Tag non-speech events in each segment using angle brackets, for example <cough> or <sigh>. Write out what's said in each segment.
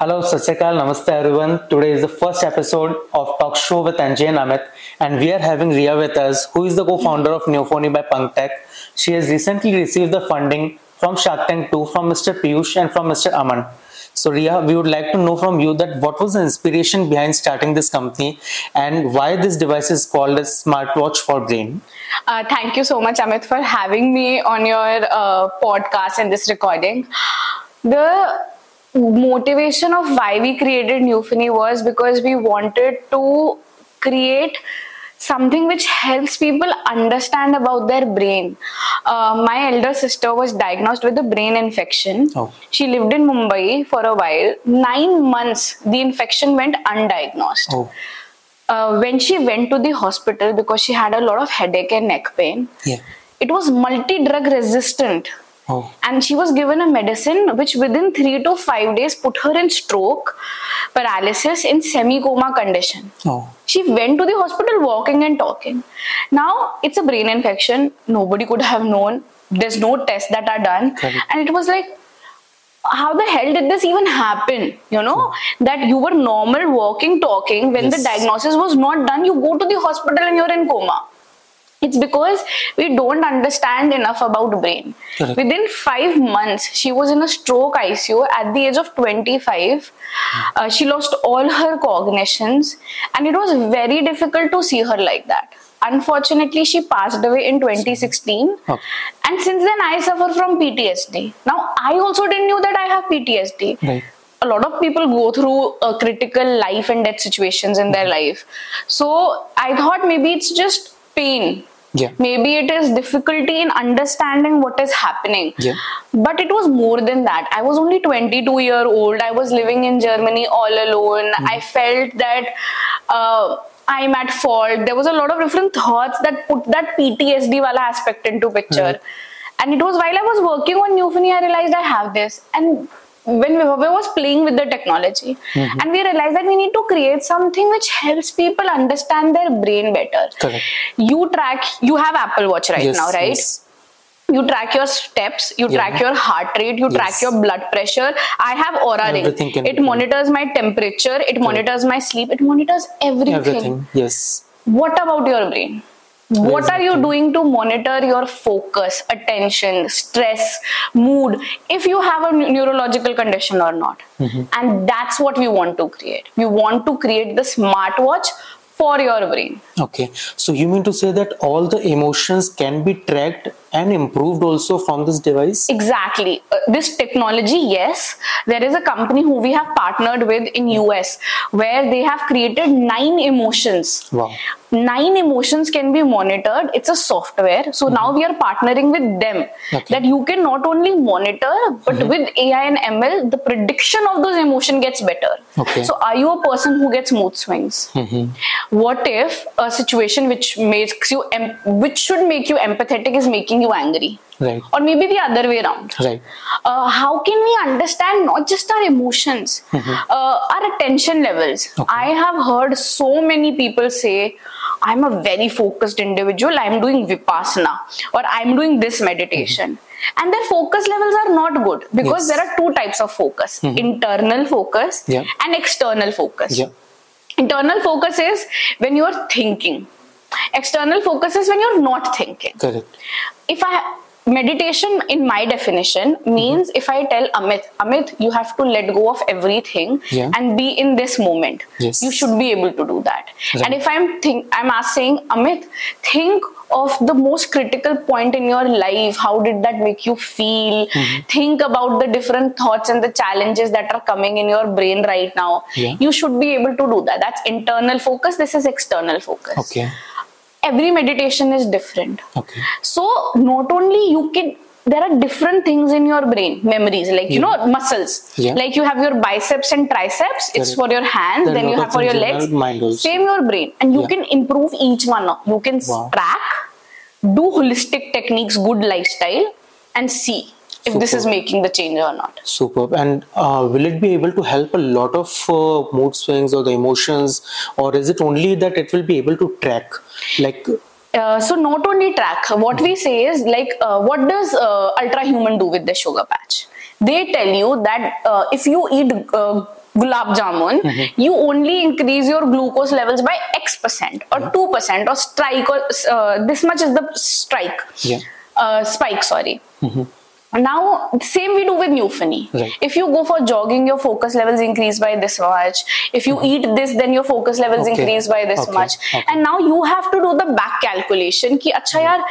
Hello, Sasyakal, Namaste everyone. Today is the first episode of Talk Show with Anjay and Amit, and we are having Ria with us, who is the co-founder of Neophony by Punktech. She has recently received the funding from Shark Tank 2 from Mr. Piyush and from Mr. Aman. So Ria, we would like to know from you that what was the inspiration behind starting this company and why this device is called a smartwatch for brain. Uh, thank you so much, Amit, for having me on your uh, podcast and this recording. The motivation of why we created Neophony was because we wanted to create something which helps people understand about their brain. Uh, my elder sister was diagnosed with a brain infection. Oh. She lived in Mumbai for a while. Nine months, the infection went undiagnosed. Oh, Uh, when she went to the hospital because she had a lot of headache and neck pain, yeah. it was multi drug resistant Oh, and she was given a medicine which within 3 to 5 days put her in stroke paralysis in semi coma condition. Oh, she went to the hospital walking and talking. Now it's a brain infection. Nobody could have known. There's no tests that are done. Correct. and it was like how the hell did this even happen? You know hmm. that you were normal walking talking. When the diagnosis was not done you go to the hospital and you're in coma it's because we don't understand enough about brain. Correct. within 5 months she was in a stroke icu at the age of 25 uh, she lost all her cognitions and it was very difficult to see her like that. Unfortunately she passed away in 2016 Okay. and since then i suffer from ptsd now i also didn't know that i have ptsd right. a lot of people go through uh, critical life and death situations in their life. So i thought maybe it's just pain Yeah. maybe it is difficulty in understanding what is happening. Yeah. but it was more than that. I was only 22 year old. I was living in germany all alone. I felt that uh, i'm at fault. There was a lot of different thoughts that put that ptsd wala aspect into picture. And it was while i was working on Newphony, i realized i have this. And when we was playing with the technology mm-hmm. and we realized that we need to create something which helps people understand their brain better Correct. you track you have apple watch right yes, now right Yes. you track your steps you Yeah. track your heart rate you track your blood pressure i have aura Everything ring it monitors my temperature it monitors my sleep it monitors everything, Everything. Yes. what about your brain what are you doing to monitor your focus attention stress mood if you have a neurological condition or not Mm-hmm. and that's what we want to create we want to create the smartwatch for your brain Okay. So you mean to say that all the emotions can be tracked and improved also from this device? exactly Uh, this technology yes there is a company who we have partnered with in us where they have created nine emotions Wow. nine emotions can be monitored it's a software so now we are partnering with them Mm-hmm. Okay. that you can not only monitor but with ai and ml the prediction of those emotion gets better Okay. so are you a person who gets mood swings Mhm. what if a situation which makes you em- which should make you empathetic is making you angry Right. or maybe the other way around Right. uh, how can we understand not just our emotions uh, our attention levels Mm-hmm. Okay. i have heard so many people say i'm a very focused individual i'm doing vipassana or i'm doing this meditation and their focus levels are not good because Yes. there are two types of focus internal focus Yeah. and external focus Yeah. internal focus is when you're thinking external focus is when you're not thinking Correct. if I meditation in my definition means if I tell Amit, Amit, you have to let go of everything Yeah. and be in this moment. Yes. You should be able to do that. Right. And if I'm think I'm asked saying, Amit, think of the most critical point in your life. How did that make you feel? Mm-hmm. Think about the different thoughts and the challenges that are coming in your brain right now. Yeah. You should be able to do that. That's internal focus. This is external focus. Okay. Every meditation is different. Okay. So not only you can there are different things in your brain, memories, like you know, muscles. Yeah. Like you have your biceps and triceps, it's for your hands, then you have for your legs. Same your brain. And you Yeah. can improve each one. You can Wow. track, do holistic techniques, good lifestyle, and see if this is making the change or not. Superb. And uh, will it be able to help a lot of uh, mood swings or the emotions, or is it only that it will be able to track? Like, Uh, so not only track what we say is like uh, what does uh, ultra human do with the sugar patch they tell you that uh, if you eat uh, gulab jamun, you only increase your glucose levels by X percent or 2% or strike or uh, this much is the strike. Yeah. Uh, spike, sorry. Now, same we do with Newfini. Right. If you go for jogging, your focus levels increase by this much. If you eat this, then your focus levels Okay. increase by this Okay. much. Okay. And now you have to do the back calculation. Ki, acha yaar,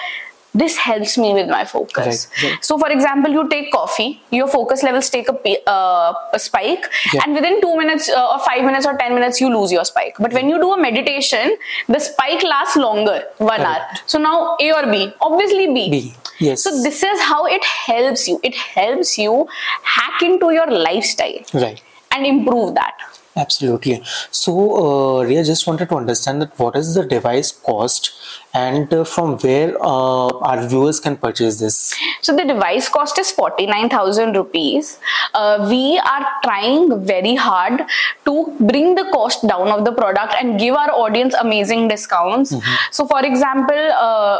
this helps me with my focus. Right, right. So, for example, you take coffee, your focus levels take a, uh, a spike, Yeah. and within two minutes uh, or five minutes or ten minutes, you lose your spike. But when you do a meditation, the spike lasts longer, one hour. So now A or B? Obviously B. B. Yes. So this is how it helps you. It helps you hack into your lifestyle right. and improve that. Absolutely. So, uh, Ria, just wanted to understand that what is the device cost and uh, from where uh, our viewers can purchase this? So the device cost is 49,000 rupees. Uh, we are trying very hard to bring the cost down of the product and give our audience amazing discounts. So for example, uh,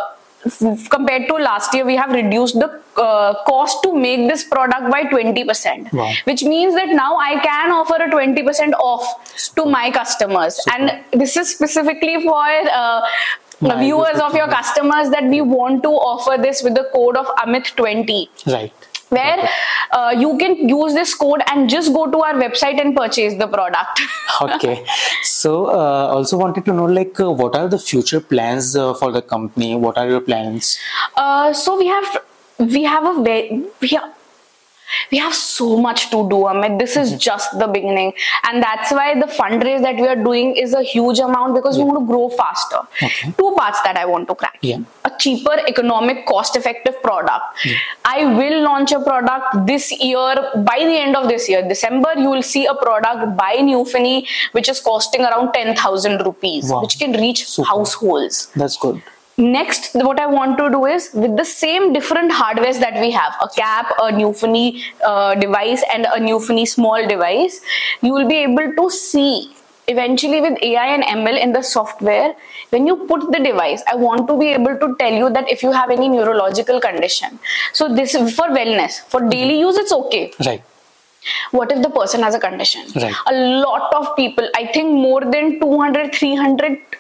compared to last year, we have reduced the uh, cost to make this product by 20%, Wow. which means that now I can offer a 20% off to my customers. And this is specifically for uh, viewers of your customers. customers that we want to offer this with the code of Amit20 Right. Where uh, you can use this code and just go to our website and purchase the product. <laughs> Okay. so, uh, also wanted to know like uh, what are the future plans uh, for the company? What are your plans? uh, so we have we have a very we have we have so much to do Amit. This Mm-hmm. is just the beginning, and that's why the fundraise that we are doing is a huge amount because we want to grow faster. Okay. Two parts that I want to crack. Yeah. Cheaper, economic, cost-effective product. I will launch a product this year. By the end of this year, December, you will see a product by Newfini which is costing around ten thousand rupees, Wow. which can reach Super. households That's good. next what i want to do is with the same different hardwares that we have a cap a newfini uh, device and a newfini small device you will be able to see eventually with ai and ml in the software when you put the device i want to be able to tell you that if you have any neurological condition. So this is for wellness. For mm-hmm. daily use it's okay. Right. what if the person has a condition? Right. a lot of people i think more than 200 300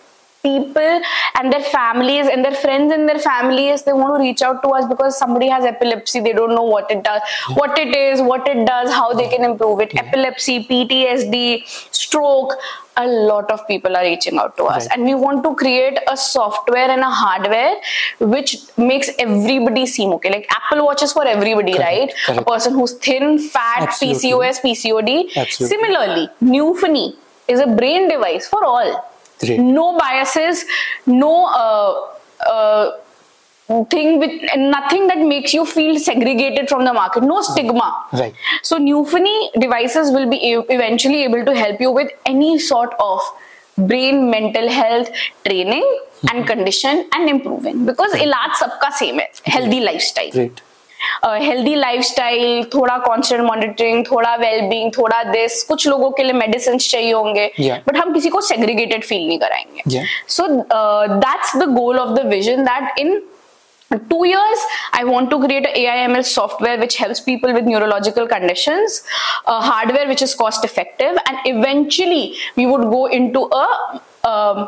people and their families and their friends and their families they want to reach out to us because somebody has epilepsy. They don't know what it does what it is what it does how they can improve it. Epilepsy ptsd stroke a lot of people are reaching out to us. Right. and we want to create a software and a hardware which makes everybody seem okay. Like apple watches for everybody Correct, right? A person who's thin fat Absolutely. pcos pcod Absolutely. similarly newfini is a brain device for all. No biases no uh, uh, thing with nothing that makes you feel segregated from the market no stigma Right. so newfini devices will be e- eventually able to help you with any sort of brain mental health training mm-hmm. and condition and improving because इलाज सबका same है healthy lifestyle Great. Healthy lifestyle थोड़ा constant monitoring थोड़ा wellbeing थोड़ा this कुछ लोगों के लिए मेडिसिन चाहिए होंगे. बट हम किसी को सेग्रीगेटेड फील नहीं कराएँगे so that's the goal of the vision that in two years i want to create a aiml software which helps people with neurological conditions uh, hardware which is cost effective and eventually we would go into a um,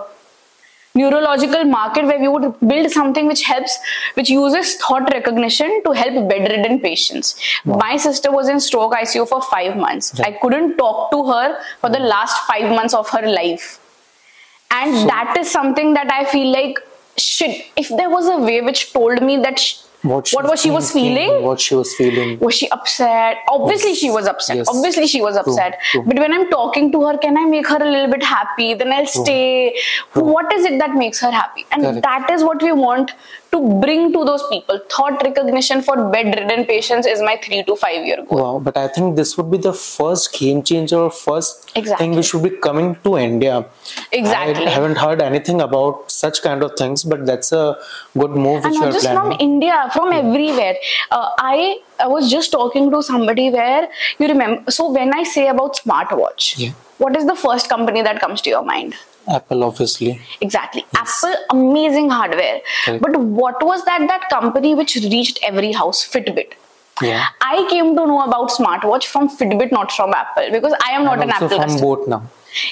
neurological market where we would build something which helps which uses thought recognition to help bedridden patients. My sister was in stroke icu for 5 months. I couldn't talk to her for the last 5 months of her life. And that is something that i feel like shit if there was a way which told me that sh- What, what was she was feeling? What she was feeling. was she upset? Obviously she was upset. Yes. obviously she was upset. True. but when i'm talking to her can i make her a little bit happy? Then i'll stay. What is it that makes her happy? And Correct. that is what we want to bring to those people thought recognition for bedridden patients is my 3 to 5 year goal Wow, but I think this would be the first game changer or first Exactly. thing which should be coming to India. Exactly. I haven't heard anything about such kind of things, but that's a good move which and you not are just from planning. India, from everywhere. Uh, I I was just talking to somebody where you remember. So when I say about smartwatch, Yeah. what is the first company that comes to your mind? Apple, obviously. Exactly. Apple, amazing hardware. Correct. But what was that that company which reached every house? Fitbit. Yeah. I came to know about smartwatch from Fitbit, not from Apple, because I am not And an Apple from customer. both now.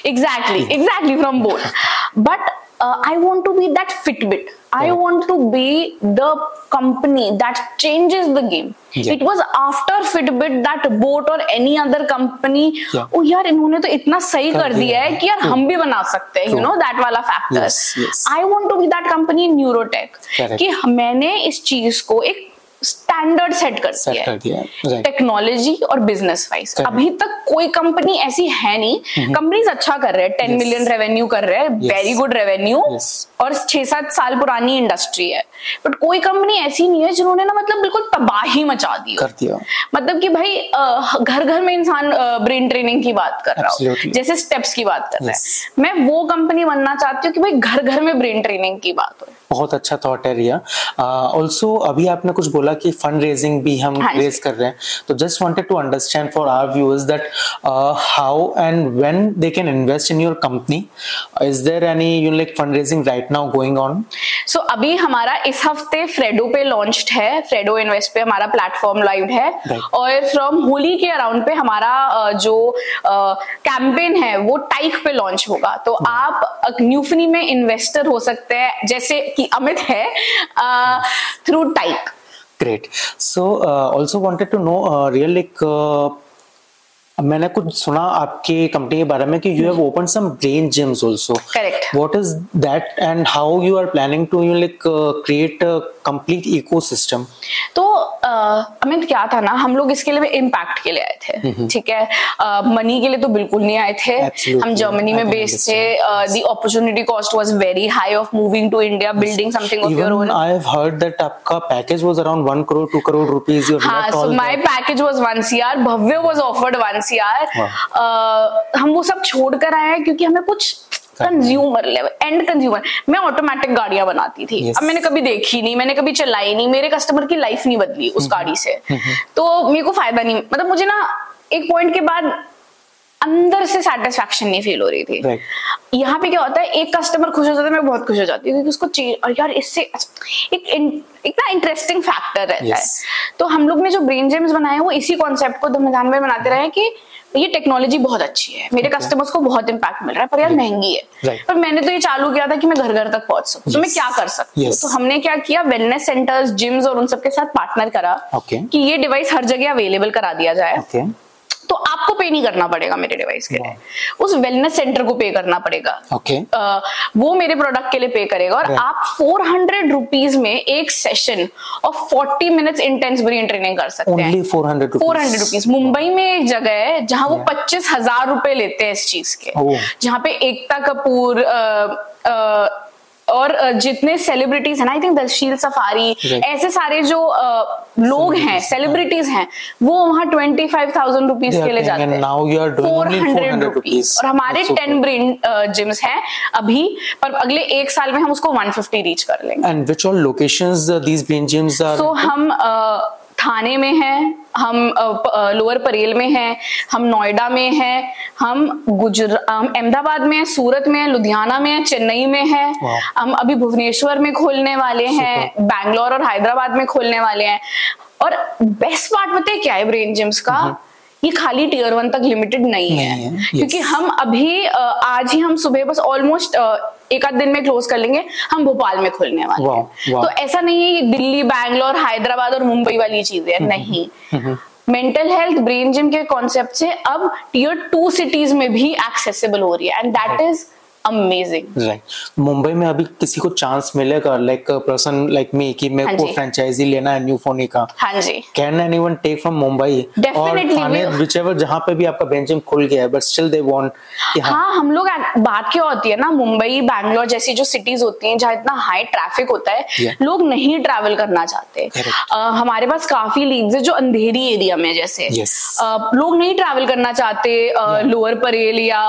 Exactly, exactly from both. <laughs> But uh, I want to be that Fitbit. I want to be the company that changes the game. Yeah. It was after Fitbit that Boat or any other company. Yeah. Oh यार इन्होंने तो इतना सही कर कर दिया ki है hum कि यार True. हम भी बना सकते हैं. You True. know that वाला factor. Yes, yes. I want to be that company in Neurotech. Correct. कि मैंने इस चीज़ को एक स्टैंडर्ड सेट कर दिया है. टेक्नोलॉजी और बिज़नेस वाइज अभी तक कोई कंपनी ऐसी है नहीं। कंपनीज़ अच्छा कर रहे हैं टेन मिलियन रेवेन्यू कर रहे हैं वेरी गुड रेवेन्यू और छह सात साल पुरानी इंडस्ट्री है। बट कोई कंपनी ऐसी नहीं है जिन्होंने ना मतलब बिल्कुल तबाही मचा दी हो। कर दिया मतलब कि भाई घर घर में इंसान ब्रेन ट्रेनिंग की बात कर रहा हूँ। जैसे स्टेप्स की बात कर रहा है। मैं वो कंपनी बनना चाहती हूँ कि भाई घर घर में ब्रेन ट्रेनिंग की बात हो। बहुत अच्छा थॉट है रिया। ऑल्सो अभी आपने कुछ बोला कि फंड रेजिंग भी हम हाँ रेज कर रहे हैं। तो just wanted to understand for our viewers that how and when they can invest in your company is there any you like fund raising right now going on so अभी हमारा इस हफ़्ते फ्रेडो पे launched है। Fredo invest पे हमारा platform live है। Right. और फ्रॉम होली के अराउंड पे हमारा जो कैंपेन है वो टाइक पे लॉन्च होगा। तो आप न्यूफनी में इन्वेस्टर हो सकते हैं। जैसे कि अमित है through टाइक great so also wanted to know real like मैंने कुछ सुना आपके कंपनी के बारे में कि you have open some brain gyms also Correct. What is that and how you are planning to you like create a complete ecosystem तो अमित क्या था ना हम लोग इसके लिए इम्पैक्ट के लिए आए थे। ठीक है? मनी के लिए तो बिल्कुल नहीं आए थे। Absolutely. हम जर्मनी में बेस्ड थे। The opportunity cost was very high of moving to India building something of your own I have heard that आपका package was around one crore, two crore rupees. You हाँ so that. Package was one C R Bhavya was offered one C R हम वो सब छोड़ कर आए हैं क्योंकि हमें कुछ कंज्यूमर लेवल एंड कंज्यूमर मैं ऑटोमेटिक गाड़ियाँ बनाती थी। Yes. अब मैंने कभी देखी नहीं मैंने कभी चलाई नहीं मेरे कस्टमर की लाइफ नहीं बदली उस गाड़ी से। तो मेरे को फ़ायदा नहीं। मतलब मुझे ना एक पॉइंट के बाद अंदर से सेटिस्फैक्शन नहीं फील हो रही थी Right. यहाँ पे क्या होता है एक कस्टमर खुश हो जाता है मैं बहुत खुश हो जाती हूँ क्योंकि उसको चाहिए और यार इससे एक इन- एक ना इंटरेस्टिंग फैक्टर रहता Yes. है तो हम लोग ने जो ब्रेन जेम्स बनाए वो इसी कॉन्सेप्ट को ध्यान में बनाते रहे कि ये टेक्नोलॉजी बहुत अच्छी है मेरे कस्टमर्स को बहुत इम्पैक्ट मिल रहा है पर यार महँगी है Right. पर मैंने तो ये चालू किया था कि मैं घर घर तक पहुँच सकूँ तो मैं क्या कर सकती हूँ Yes. तो हमने क्या किया वेलनेस सेंटर्स जिम्स और उन सबके साथ पार्टनर करा Okay. कि ये डिवाइस हर जगह अवेलेबल करा दिया जाए Okay. तो आपको पे नहीं करना पड़ेगा मेरे डिवाइस के लिए उस वेलनेस सेंटर को पे करना पड़ेगा Okay. अ, वो मेरे प्रोडक्ट के लिए पे करेगा और Right. आप फोर हंड्रेड रुपीज़ में एक सेशन और forty minutes intense brain training कर सकते हैं Only 400 rupees. Four hundred rupees Mumbai में एक जगह है जहाँ वो पच्चीस हज़ार रुपए लेते हैं इस चीज़ के Oh. जहाँ पे एकता कपूर अ, अ, और जितने सेलिब्रिटीज हैं ना आई थिंक दशील सफारी ऐसे सारे जो लोग हैं सेलिब्रिटीज हैं। वो वहाँ ट्वेंटी फाइव थाउज़ेंड रुपीज़ के लिए जाते हैं। only 400 rupees. और हमारे टेन ब्रेन जिम्स हैं अभी पर अगले एक साल में हम उसको 150 रीच कर लेंगे। All locations uh, these brain gyms are? तो हम अ, थाने में हैं हम लोअर परेल में हैं हम नोएडा में हैं हम गुजरात अहमदाबाद में हैं सूरत में हैं लुधियाना में हैं चेन्नई में हैं हम अभी भुवनेश्वर में खोलने वाले हैं बैंगलोर और हैदराबाद में खोलने वाले हैं। और बेस्ट पार्ट बताए क्या है ब्रेन जिम्स का? ये खाली टीयर वन तक लिमिटेड नहीं है, नहीं है, है। क्योंकि हम अभी आज ही हम सुबह बस ऑलमोस्ट एक आध दिन में क्लोज कर लेंगे हम भोपाल में खुलने वाले वाँ, हैं। तो ऐसा नहीं है ये दिल्ली बैंगलोर हैदराबाद और मुंबई वाली चीज़ें है नहीं। मेंटल हेल्थ ब्रेन जिम के कॉन्सेप्ट से अब टीयर टू सिटीज़ में भी एक्सेसिबल हो रही है। And that is amazing right Mumbai में अभी किसी को चांस मिलेगा लाइक पर्सन लाइक मी कि मेरे को फ्रेंचाइजी लेना है न्यू फोनी का। हाँ जी। Can anyone take from Mumbai और Definitely, थाने whichever जहाँ पे भी आपका बेंच खुल गया है बट स्टिल दे वांट हाँ। हम लोग बात क्या होती है ना मुंबई बैंगलोर जैसी जो सिटीज़ होती हैं जहाँ इतना हाई ट्रैफ़िक होता है Yeah. लोग नहीं ट्रैवल करना चाहते। Correct. हमारे पास काफ़ी लीड्स है जो अंधेरी एरिया में जैसे। Yes. अ, लोग नहीं ट्रैवल करना चाहते लोअर परेल या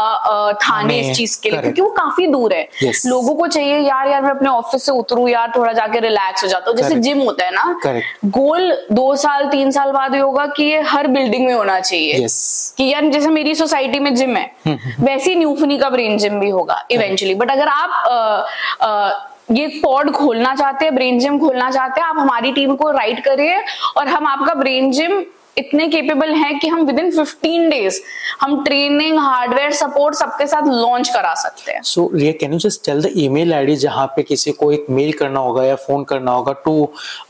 थाने, इस चीज़ के लिए क्योंकि वो काफ़ी दूर है? Yes. लोगों को चाहिए यार यार मैं अपने ऑफ़िस से उतरू यार थोड़ा जाके रिलैक्स हो जाता हूँ। जैसे जिम होता है ना गोल दो साल तीन साल बाद ये होगा कि ये हर बिल्डिंग में होना चाहिए। यस कि यार जैसे मेरी सोसाइटी में जिम है वैसे ही न्यूफनी का ब्रेन जिम भी होगा इवेंचुअली बट अगर आप ये पॉड खोलना चाहते हैं ब्रेन जिम खोलना चाहते हैं आप हमारी टीम को राइट करिए और हम आपका ब्रेन जिम इतने केपेबल हैं कि हम विद इन 15 डेज़ हम ट्रेनिंग हार्डवेयर सपोर्ट सबके साथ लॉन्च करा सकते हैं। So Riya can you just tell the email ID जहाँ पे किसी को एक मेल करना होगा या फ़ोन करना होगा to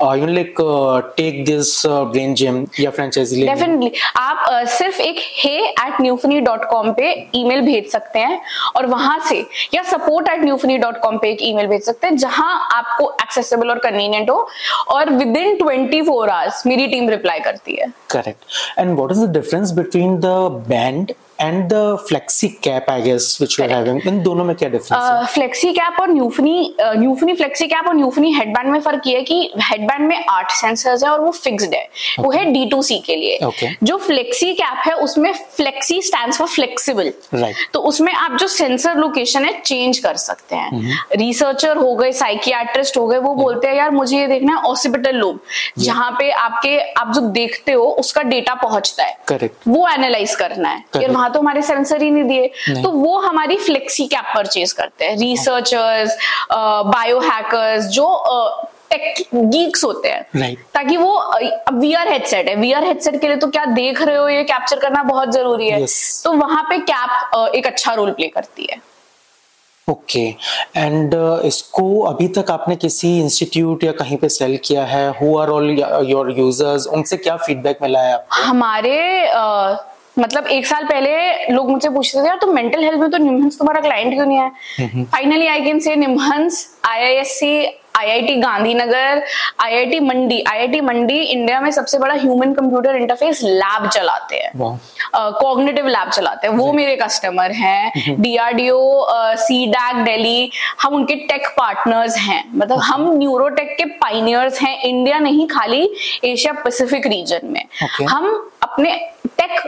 you like take this brain gym या फ्रेंचाइजी लेने डेफिनेटली आप uh, सिर्फ़ एक hey at Neuphony dot com पे ईमेल भेज सकते हैं और वहाँ से या support at Neuphony dot com पे एक ईमेल भेज सकते हैं जहाँ आपको एक्सेसिबल और कन्वीनियंट हो और within twenty four hours मेरी टीम रिप्लाई करती है। Correct. And what is the difference between the band and the flexi cap I guess which you are having in दोनों में क्या डिफरेंस है? फ्लेक्सी कैप और न्यूफनी न्यूफनी फ्लेक्सी कैप और न्यूफनी headband में फ़र्क ये है कि हेडबैंड में आठ सेंसर्स है और वो फिक्स्ड है। okay. वो है डी टू सी के लिए। Okay. जो फ्लेक्सी कैप है उसमें फ्लेक्सी स्टैंड फॉर फ्लेक्सिबल तो उसमें आप जो सेंसर लोकेशन है चेंज कर सकते हैं। Researcher mm-hmm. हो गए साइकियाट्रिस्ट हो गए वो बोलते हैं यार मुझे ये देखना है ऑसिपिटल लोब जहाँ पे आपके आप जो देखते हो उसका डेटा पहुँचता है। करेक्ट वो एनालाइज करना है फिर वहाँ तो हमारे सेंसर ही नहीं दिए। तो वो हमारी फ्लेक्सी कैप परचेज करते हैं। रिसर्चर्स बायो हैकर्स जो टेक गीक्स होते हैं। Right. ताकि वो अब वीआर हेडसेट है। वीआर हेडसेट के लिए तो क्या देख रहे हो ये कैप्चर करना बहुत ज़रूरी है। Yes. तो वहाँ पे कैप एक अच्छा रोल प्ले करती है। Okay okay. एंड uh, इसको अभी तक आपने किसी इंस्टीट्यूट या कहीं पे सेल किया है? Who are all your users उनसे क्या फीडबैक मिला है आपको? हमारे uh, मतलब एक साल पहले लोग मुझसे पूछते थे यार तो मेंटल हेल्थ में तो निम्हंस तुम्हारा क्लाइंट क्यों नहीं है? Finally I can say NIMHANS IISc IIT Gandhinagar IIT Mandi IIT Mandi India में सबसे बड़ा ह्यूमन कंप्यूटर इंटरफेस लैब चलाते हैं। कॉग्निटिव लैब चलाते हैं। वो मेरे कस्टमर हैं। डीआरडीओ सी डैक डेली हम उनके टेक पार्टनर्स हैं। मतलब हम न्यूरोटेक के पाइनियर्स हैं। इंडिया नहीं खाली एशिया पैसिफिक रीजन में। हम अपने टेक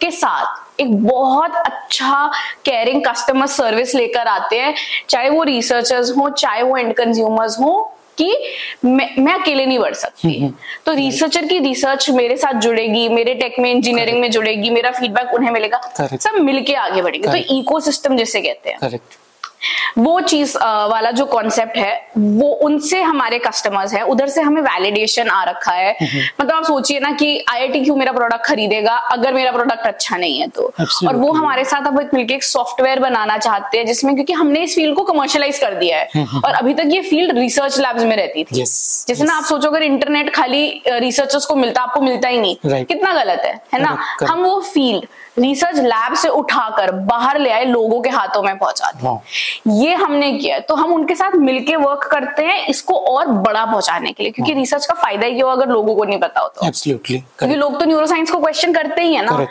के साथ एक बहुत अच्छा केयरिंग कस्टमर सर्विस लेकर आते हैं चाहे वो रिसर्चर्स हो चाहे वो एंड कंज्यूमर्स हो कि मैं, मैं अकेले नहीं बढ़ सकती। हम्म, हम्म। तो रिसर्चर की रिसर्च मेरे साथ जुड़ेगी मेरे टेक में इंजीनियरिंग में जुड़ेगी मेरा फीडबैक उन्हें मिलेगा सब मिलके आगे बढ़ेंगे। तो इकोसिस्टम जिसे कहते हैं. वो चीज़ वाला जो कॉन्सेप्ट है वो उनसे हमारे कस्टमर्स है उधर से हमें वैलिडेशन आ रखा है मतलब आप सोचिए ना कि आई क्यों मेरा प्रोडक्ट खरीदेगा अगर मेरा प्रोडक्ट अच्छा नहीं है तो Absolutely. और वो हमारे साथ अब मिलकर एक सॉफ्टवेयर बनाना चाहते हैं जिसमें क्योंकि हमने इस फ़ील्ड को कमर्शलाइज कर दिया है और अभी तक ये फ़ील्ड रिसर्च लैब्स में रहती थी yes. जैसे yes. ना आप सोचो अगर इंटरनेट खाली रिसर्चर्स को मिलता आपको मिलता ही नहीं right. कितना गलत है है ना हम वो फ़ील्ड रिसर्च लैब से उठाकर बाहर ले आए लोगों के हाथों में पहुँचा दिया। ये हमने किया तो हम उनके साथ मिलके वर्क करते हैं इसको और बड़ा पहुँचाने के लिए क्योंकि रिसर्च का फ़ायदा ही हो अगर लोगों को नहीं पता हो तो। क्योंकि लोग तो न्यूरोसाइंस को क्वेश्चन करते ही है ना।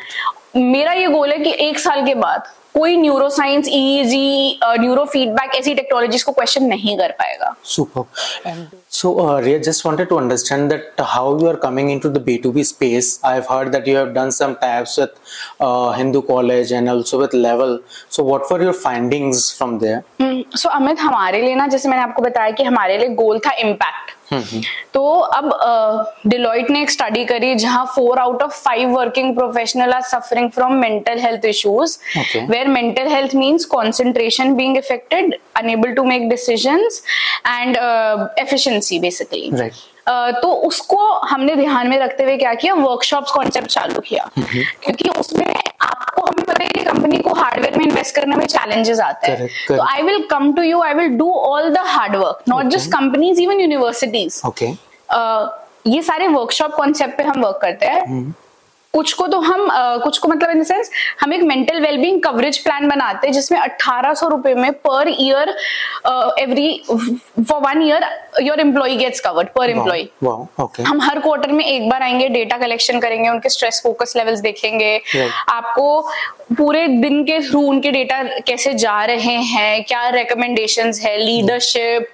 मेरा ये गोल है कि एक साल के बाद कोई न्यूरोसाइंस ईजी न्यूरो फीडबैक ऐसी टेक्नोलॉजीज़ को क्वेश्चन नहीं कर पाएगा। Super and so Riya just wanted to understand that how you are coming into the B2B space I have heard that you have done some taps with Hindu college and also with level so what for your findings from there so Amit हमारे लिए ना जैसे मैंने आपको बताया कि हमारे लिए गोल था इंपैक्ट तो अब डिलॉइट ने एक स्टडी करी जहाँ four out of five working professional are suffering from mental health issues where mental health means concentration being affected unable to make decisions and efficiency basically तो उसको हमने ध्यान में रखते हुए क्या किया? वर्कशॉप्स कॉन्सेप्ट चालू किया। क्योंकि उसमें आपको हमें कंपनी को हार्डवेयर में इन्वेस्ट करने में चैलेंजेस आते हैं। तो I will come to you I will do all the hard work not just companies even universities okay ये सारे वर्कशॉप कॉन्सेप्ट पे हम वर्क करते हैं। हम्म। कुछ को तो हम uh, कुछ को मतलब इन सेंस हम एक मेंटल वेलबींग कवरेज प्लान बनाते हैं जिसमें अट्ठारह सौ रुपए में per year every for one year your employ gets covered per employ हम हर क्वार्टर में एक बार आएँगे डेटा कलेक्शन करेंगे उनके स्ट्रेस फोकस लेवल्स देखेंगे। आपको पूरे दिन के थ्रू उनके डेटा कैसे जा रहे हैं क्या रिकमेंडेशन है leadership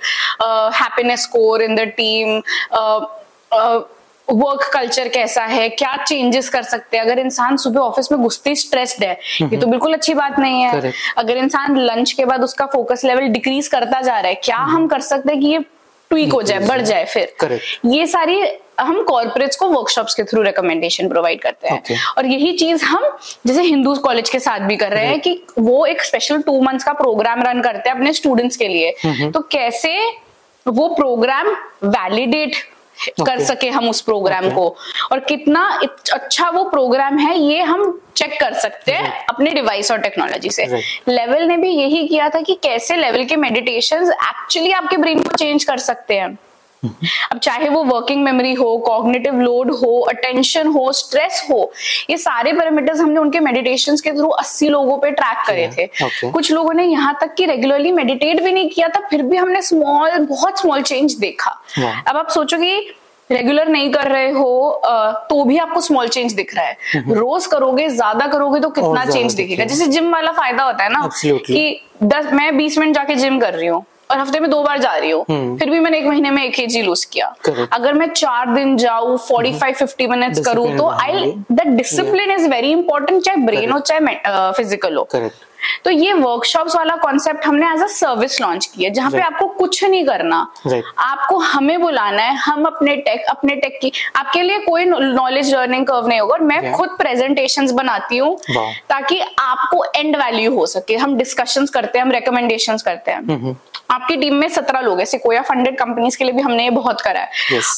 happiness score in the team work culture कैसा है क्या चेंजेस कर सकते हैं अगर इंसान सुबह ऑफ़िस में घुसते स्ट्रेस्ड है ये तो हम्म। बिल्कुल अच्छी बात नहीं है Correct. अगर इंसान लंच के बाद उसका फोकस लेवल डिक्रीज करता जा रहा है क्या हम्म। हम कर सकते हैं कि ये ट्वीक हो जाए बढ़ जाए फिर Correct. ये सारी हम कॉर्पोरेट्स को वर्कशॉप्स के थ्रू रिकमेंडेशन प्रोवाइड करते हैं okay. और यही चीज़ हम जैसे हिंदू कॉलेज के साथ भी कर रहे हैं कि वो एक स्पेशल टू मंथ्स का प्रोग्राम रन करते हैं अपने स्टूडेंट्स के लिए तो कैसे वो प्रोग्राम वैलिडेट कर सके हम उस प्रोग्राम Okay. को। और कितना अच्छा वो प्रोग्राम है ये हम चेक कर सकते हैं अपने डिवाइस और टेक्नोलॉजी से। लेवल ने भी यही किया था कि कैसे लेवल के मेडिटेशंस एक्चुअली आपके ब्रेन को चेंज कर सकते हैं। अब चाहे वो वर्किंग मेमोरी हो कॉग्निटिव लोड हो अटेंशन हो स्ट्रेस हो ये सारे पैरामीटर्स हमने उनके मेडिटेशन के थ्रू 80 लोगों पे ट्रैक करे थे okay. कुछ लोगों ने यहाँ तक कि रेगुलरली मेडिटेट भी नहीं किया था फिर भी हमने स्मॉल बहुत स्मॉल चेंज देखा Wow. अब आप सोचो कि रेगुलर नहीं कर रहे हो तो भी आपको स्मॉल चेंज दिख रहा है रोज करोगे ज़्यादा करोगे तो कितना चेंज दिखेगा दिखेगा। जैसे जिम वाला फ़ायदा होता है ना Absolutely. कि दस मैं बीस मिनट जाके जिम कर रही हूँ और हफ़्ते में दो बार जा रही हूँ। हम्म। फिर भी मैंने एक महीने में एक के जी लूज किया। Correct. अगर मैं चार दिन जाऊँ फोर्टी फाइव फिफ्टी मिनट करूँ तो I that discipline is very important चाहे ब्रेन हो चाहे फ़िज़िकल हो। करेक्ट तो ये वर्कशॉप्स वाला कॉन्सेप्ट हमने एज अ सर्विस लॉन्च किया जहाँ पे आपको कुछ नहीं करना। आपको हमें बुलाना है हम अपने टेक अपने टेक की आपके लिए कोई नॉलेज लर्निंग कर्व नहीं होगा और मैं खुद प्रेजेंटेशंस बनाती हूँ ताकि आपको एंड वैल्यू हो सके। हम डिस्कशन करते हैं हम रिकमेंडेशन करते हैं। आपकी टीम में सत्रह लोग है सिकोया फंडेड कंपनीज़ के लिए भी हमने ये बहुत करा है। Yes.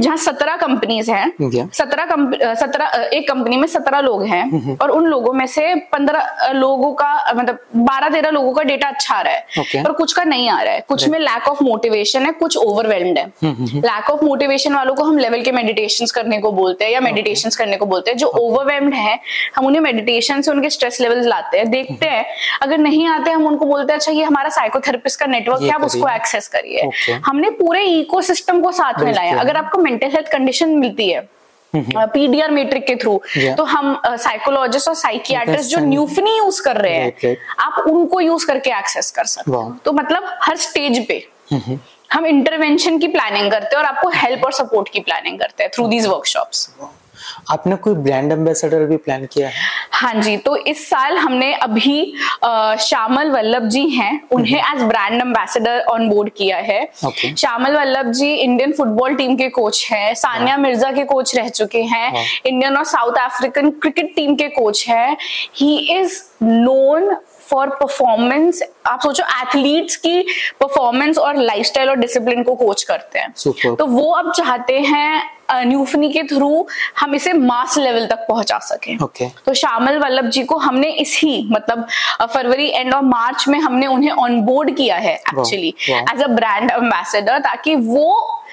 जहाँ सत्रह कंपनीज़ हैं सत्रह सत्रह एक कंपनी में सत्रह लोग हैं और उन लोगों में से पंद्रह लोगों का अ, मतलब बारह तेरह लोगों का डेटा अच्छा आ रहा है Okay. और कुछ का नहीं आ रहा है। कुछ में लैक ऑफ़ मोटिवेशन है कुछ ओवरवेल्ड है। लैक ऑफ़ मोटिवेशन वालों को हम लेवल के मेडिटेशन करने को बोलते हैं या मेडिटेशन okay. करने को बोलते हैं। जो ओवरवेल्ड है हम उन्हें मेडिटेशन से उनके स्ट्रेस लेवल लाते हैं देखते हैं। अगर नहीं आते हम उनको बोलते हैं अच्छा ये हमारा साइकोथेरेपिस्ट का नेटवर्क है आप उसको एक्सेस करिए। हमने पूरे इकोसिस्टम को साथ में लाया अगर आपको मेंटल हेल्थ कंडीशन मिलती है पीडीआर मेट्रिक के थ्रू. तो हम साइकोलॉजिस्ट और साइकियाट्रिस्ट जो न्यूफनी यूज़ कर रहे हैं. आप उनको यूज़ करके एक्सेस कर सकते हो. तो मतलब हर स्टेज पे हम इंटरवेंशन की प्लानिंग करते हैं और आपको हेल्प और सपोर्ट की प्लानिंग करते हैं थ्रू दीज वर्कशॉप्स आपने कोई ब्रांड एम्बेसडर भी प्लान किया है? हाँ जी तो इस साल हमने अभी श्यामल वल्लभ जी हैं उन्हें as brand ambassador on board किया है। Okay. Shyamal Vallabh ji Indian football team के कोच हैं सानिया मिर्ज़ा के कोच रह चुके हैं इंडियन और साउथ अफ्रीकन क्रिकेट टीम के कोच हैं। He is known for performance आप सोचो एथलीट्स की परफॉर्मेंस और लाइफस्टाइल और डिसिप्लिन को कोच करते हैं। Superb. तो वो अब चाहते हैं न्यूफनी के थ्रू हम इसे मास लेवल तक पहुँचा सके। Okay. तो श्यामल वल्लभ जी को हमने इसी मतलब फरवरी एंड ऑफ़ मार्च में हमने उन्हें ऑन बोर्ड किया है actually as a brand ambassador ताकि वो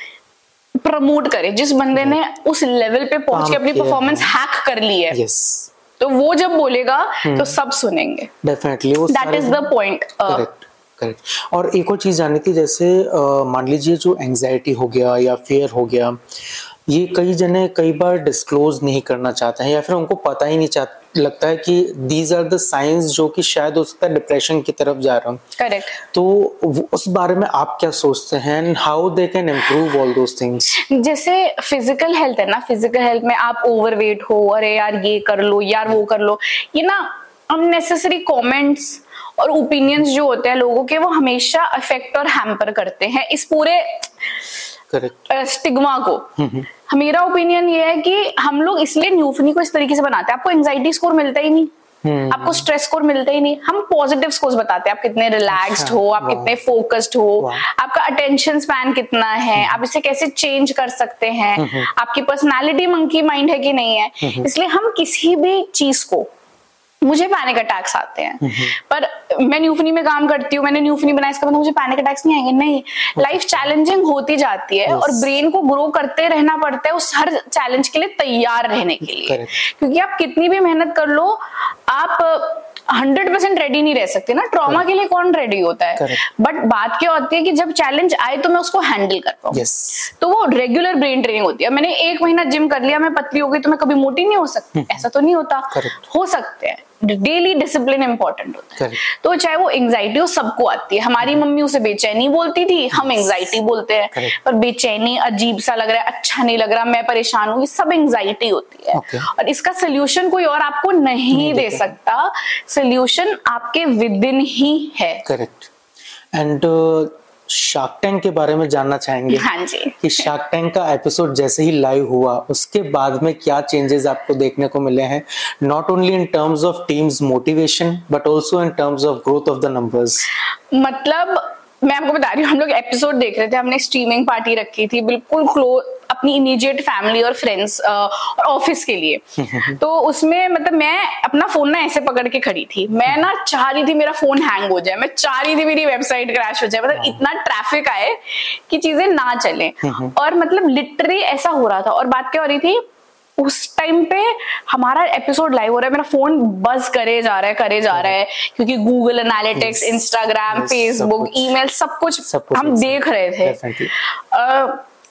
प्रमोट करे। जिस बंदे ने उस लेवल पे पहुँच के अपनी परफॉर्मेंस हैक कर ली है। यस तो वो जब बोलेगा तो सब सुनेंगे। डेफिनेटली वो that is the point correct correct और एक और चीज़ जानी थी जैसे मान लीजिए जो एंजाइटी हो गया या फियर हो गया ये कई जने कई बार डिस्क्लोज नहीं करना चाहते हैं या फिर उनको पता ही नहीं चाह लगता है कि दीज आर द साइंस जो कि शायद हो सकता है डिप्रेशन की तरफ़ जा रहा हूँ। करेक्ट तो उस बारे में आप क्या सोचते हैं and how they can improve all those things जैसे फ़िज़िकल हेल्थ है ना फ़िज़िकल हेल्थ में आप ओवरवेट हो अरे यार ये कर लो यार वो कर लो ये ना अननेसेसरी कमेंट्स और ओपिनियंस जो होते हैं लोगों के वो हमेशा अफेक्ट और हैम्पर करते हैं इस पूरे करेक्ट स्टिग्मा को। मेरा ओपिनियन ये है कि हम लोग इसलिए न्यूफनी को इस तरीके से बनाते हैं। आपको एंजाइटी स्कोर मिलता ही नहीं। Hmm. आपको स्ट्रेस स्कोर मिलता ही नहीं। हम पॉजिटिव स्कोर बताते हैं। आप कितने रिलैक्स्ड अच्छा, हो आप कितने फोकस्ड हो आपका अटेंशन स्पैन कितना है आप इसे कैसे चेंज कर सकते हैं? आपकी पर्सनालिटी मंकी माइंड है कि नहीं है? इसलिए हम किसी भी चीज़ को मुझे पैनिक अटैक्स आते हैं। पर मैं न्यूफनी में काम करती हूँ मैंने न्यूफनी बनाया इसका मतलब मुझे पैनिक अटैक्स नहीं आएँगे। नहीं लाइफ चैलेंजिंग होती जाती है और ब्रेन को ग्रो करते रहना पड़ता है उस हर चैलेंज के लिए तैयार रहने के लिए। Correct. क्योंकि आप कितनी भी मेहनत कर लो आप हंड्रेड परसेंट रेडी नहीं रह सकते ना। ट्रॉमा के लिए कौन रेडी होता है? बट बात क्या होती है कि जब चैलेंज आए तो मैं उसको हैंडल कर पाऊँ। यस तो वो रेगुलर ब्रेन ट्रेनिंग होती है। मैंने एक महीना जिम कर लिया मैं पतली हो गई तो मैं कभी मोटी नहीं हो सकती। ऐसा तो नहीं होता। Correct. हो सकते हैं। डेली डिसिप्लिन इंपॉर्टेंट होता है। तो चाहे वो एंजाइटी हो सबको आती है। हमारी मम्मी उसे बेचैनी बोलती थी हम एंजाइटी बोलते हैं। पर बेचैनी अजीब सा लग रहा है अच्छा नहीं लग रहा मैं परेशान हूँ ये सब एंजाइटी होती है। और इसका सोल्यूशन कोई और आपको नहीं दे सकता। सोल्यूशन आपके विद इन ही। है करेक्ट एंड शार्क टैंक के बारे में जानना चाहेंगे? हाँ जी। कि शार्क टैंक का एपिसोड जैसे ही लाइव हुआ उसके बाद में क्या चेंजेस आपको देखने को मिले हैं? Not only in terms of teams motivation but also in terms of growth of the numbers मतलब मैं आपको बता रही हूँ हम लोग एपिसोड देख रहे थे हमने स्ट्रीमिंग पार्टी रखी थी बिल्कुल क्लोज अपनी इमीडिएट फैमिली और फ्रेंड्स और ऑफ़िस के लिए। <laughs> तो उसमें मतलब मैं अपना फ़ोन ना ऐसे पकड़ के खड़ी थी। मैं ना चाह रही थी मेरा फ़ोन हैंग हो जाए। मैं चाह रही थी मेरी वेबसाइट क्रैश हो जाए। मतलब इतना ट्रैफ़िक आए कि चीज़ें ना चले। <laughs> और मतलब लिटरली ऐसा हो रहा था। और बात क्या हो रही थी? उस टाइम पे हमारा एपिसोड लाइव हो रहा है। मेरा फ़ोन बस करे जा रहा है करे जा रहा है। क्योंकि Google analytics Instagram Facebook email सब कुछ, सब कुछ हम देख रहे थे।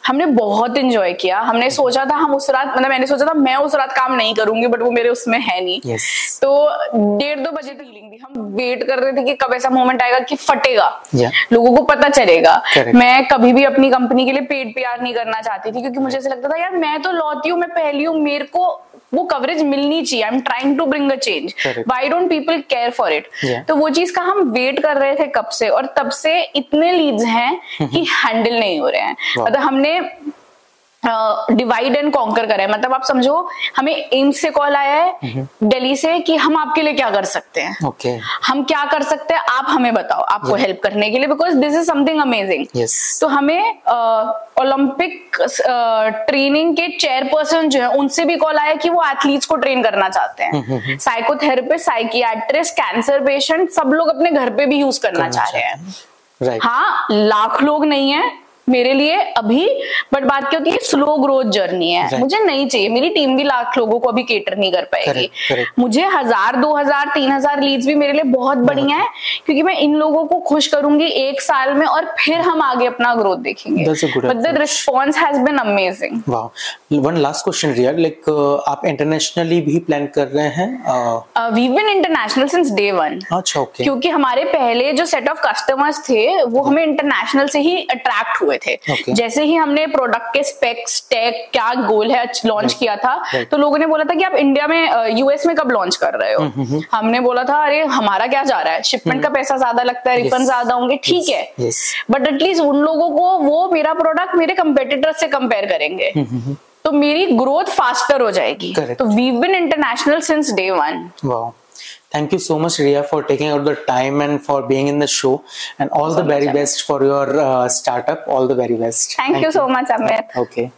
हमने बहुत इंजॉय किया हमने सोचा था हम उस रात मतलब मैंने सोचा था मैं उस रात काम नहीं करूँगी बट वो मेरे उसमें है नहीं yes. तो डेढ़ दो बजे तक फीलिंग थी हम वेट कर रहे थे कि कब ऐसा मोमेंट आएगा कि फटेगा yeah. लोगों को पता चलेगा Correct. मैं कभी भी अपनी कंपनी के लिए पेड प्यार नहीं करना चाहती थी क्योंकि मुझे ऐसा लगता था यार मैं तो लौती हूँ मैं पहली हूँ मेरे को वो कवरेज मिलनी चाहिए। I am trying to bring a change why don't people care for it तो वो चीज़ का हम वेट कर रहे थे कब से? और तब से इतने लीड्स हैं कि <laughs> हैंडल नहीं हो रहे हैं। मतलब हमने डिवाइड एंड कॉन्कर करें। मतलब आप समझो हमें एम्स से कॉल आया है दिल्ली से कि हम आपके लिए क्या कर सकते हैं। Okay. हम क्या कर सकते हैं आप हमें बताओ आपको हेल्प yeah. करने के लिए because this is something amazing तो हमें ओलंपिक ट्रेनिंग के चेयरपर्सन जो है उनसे भी कॉल आया कि वो एथलीट्स को ट्रेन करना चाहते हैं। साइकोथेरेपिस्ट साइकियाट्रिस्ट कैंसर पेशेंट सब लोग अपने घर पे भी यूज़ करना, करना चाह रहे हैं। Right. हाँ लाख लोग नहीं है मेरे लिए अभी बट बात क्या होती है स्लो ग्रोथ जर्नी है। Right. मुझे नहीं चाहिए। मेरी टीम भी लाख लोगों को अभी केटर नहीं कर पाएगी। Correct, correct. मुझे हज़ार दो हज़ार तीन हज़ार लीड्स भी मेरे लिए बहुत बढ़िया है क्योंकि मैं इन लोगों को खुश करूँगी एक साल में और फिर हम आगे अपना ग्रोथ देखेंगे। But the response has been amazing one last question Riya like आप इंटरनेशनली भी प्लान कर रहे हैं? We been international since day one अच्छा ओके क्योंकि हमारे पहले जो सेट ऑफ़ कस्टमर्स थे वो हमें इंटरनेशनल से ही अट्रैक्ट हुए हुए थे okay. जैसे ही हमने प्रोडक्ट के स्पेक्स टैग क्या गोल है लॉन्च. किया था right. तो लोगों ने बोला था कि आप इंडिया में यूएस में कब लॉन्च कर रहे हो mm -hmm. हमने बोला था अरे हमारा क्या जा रहा है शिपमेंट mm -hmm. का पैसा ज़्यादा लगता है रिफंड yes. ज़्यादा होंगे ठीक है बट एटलीस्ट उन लोगों को वो मेरा प्रोडक्ट मेरे कंपेटिटर से कंपेयर करेंगे. तो मेरी ग्रोथ फास्टर हो जाएगी Correct. तो we been international since day one thank you so much ria for taking out the time and for being in the show. And all the very best for your uh, startup. All the very best. Thank, thank you, you. so much amit. Okay